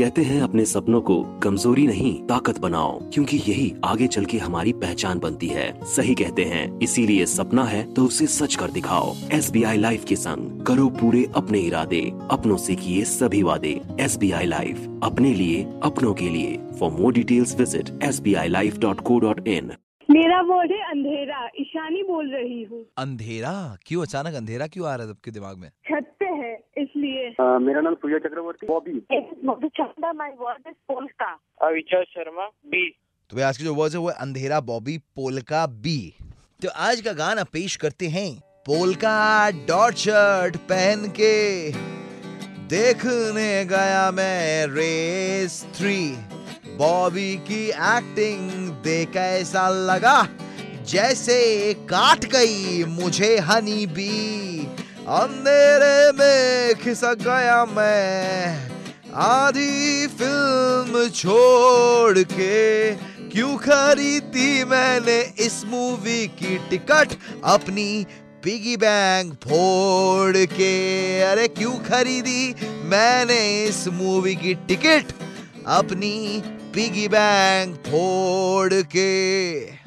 कहते हैं अपने सपनों को कमज़ोरी नहीं ताकत बनाओ क्योंकि यही आगे चल के हमारी पहचान बनती है। सही कहते हैं इसीलिए सपना है तो उसे सच कर दिखाओ। एस बी आई लाइफ के संग करो पूरे अपने इरादे अपनों से किए सभी वादे। एस बी आई लाइफ अपने लिए अपनों के लिए। For more details visit S B I life dot co dot in मेरा वर्ड है अंधेरा ईशानी बोल रही हूँ। अंधेरा? क्यों अचानक अंधेरा क्यों आ रहा है आपके दिमाग में? मेरा नाम Surya Chakraborty Bobby Madhuchanda my word is polka अविचार Sharma बी तो भाई आज के जो वर्ड्स है वो अंधेरा बॉबी पोलका बी तो आज का गाना पेश करते हैं पोलका डॉट शर्ट पहन के। देखने गया मैं रेस थ्री बॉबी की एक्टिंग देख ऐसा लगा जैसे काट गई मुझे हनी बी अंधेरे में खिसक गया मैं, आधी फ़िल्म छोड़ के क्यों खरीदी मैंने इस मूवी की टिकट अपनी पिगी बैंक फोड़ के? अरे क्यों खरीदी मैंने इस मूवी की टिकट अपनी पिगी बैंक फोड़ के?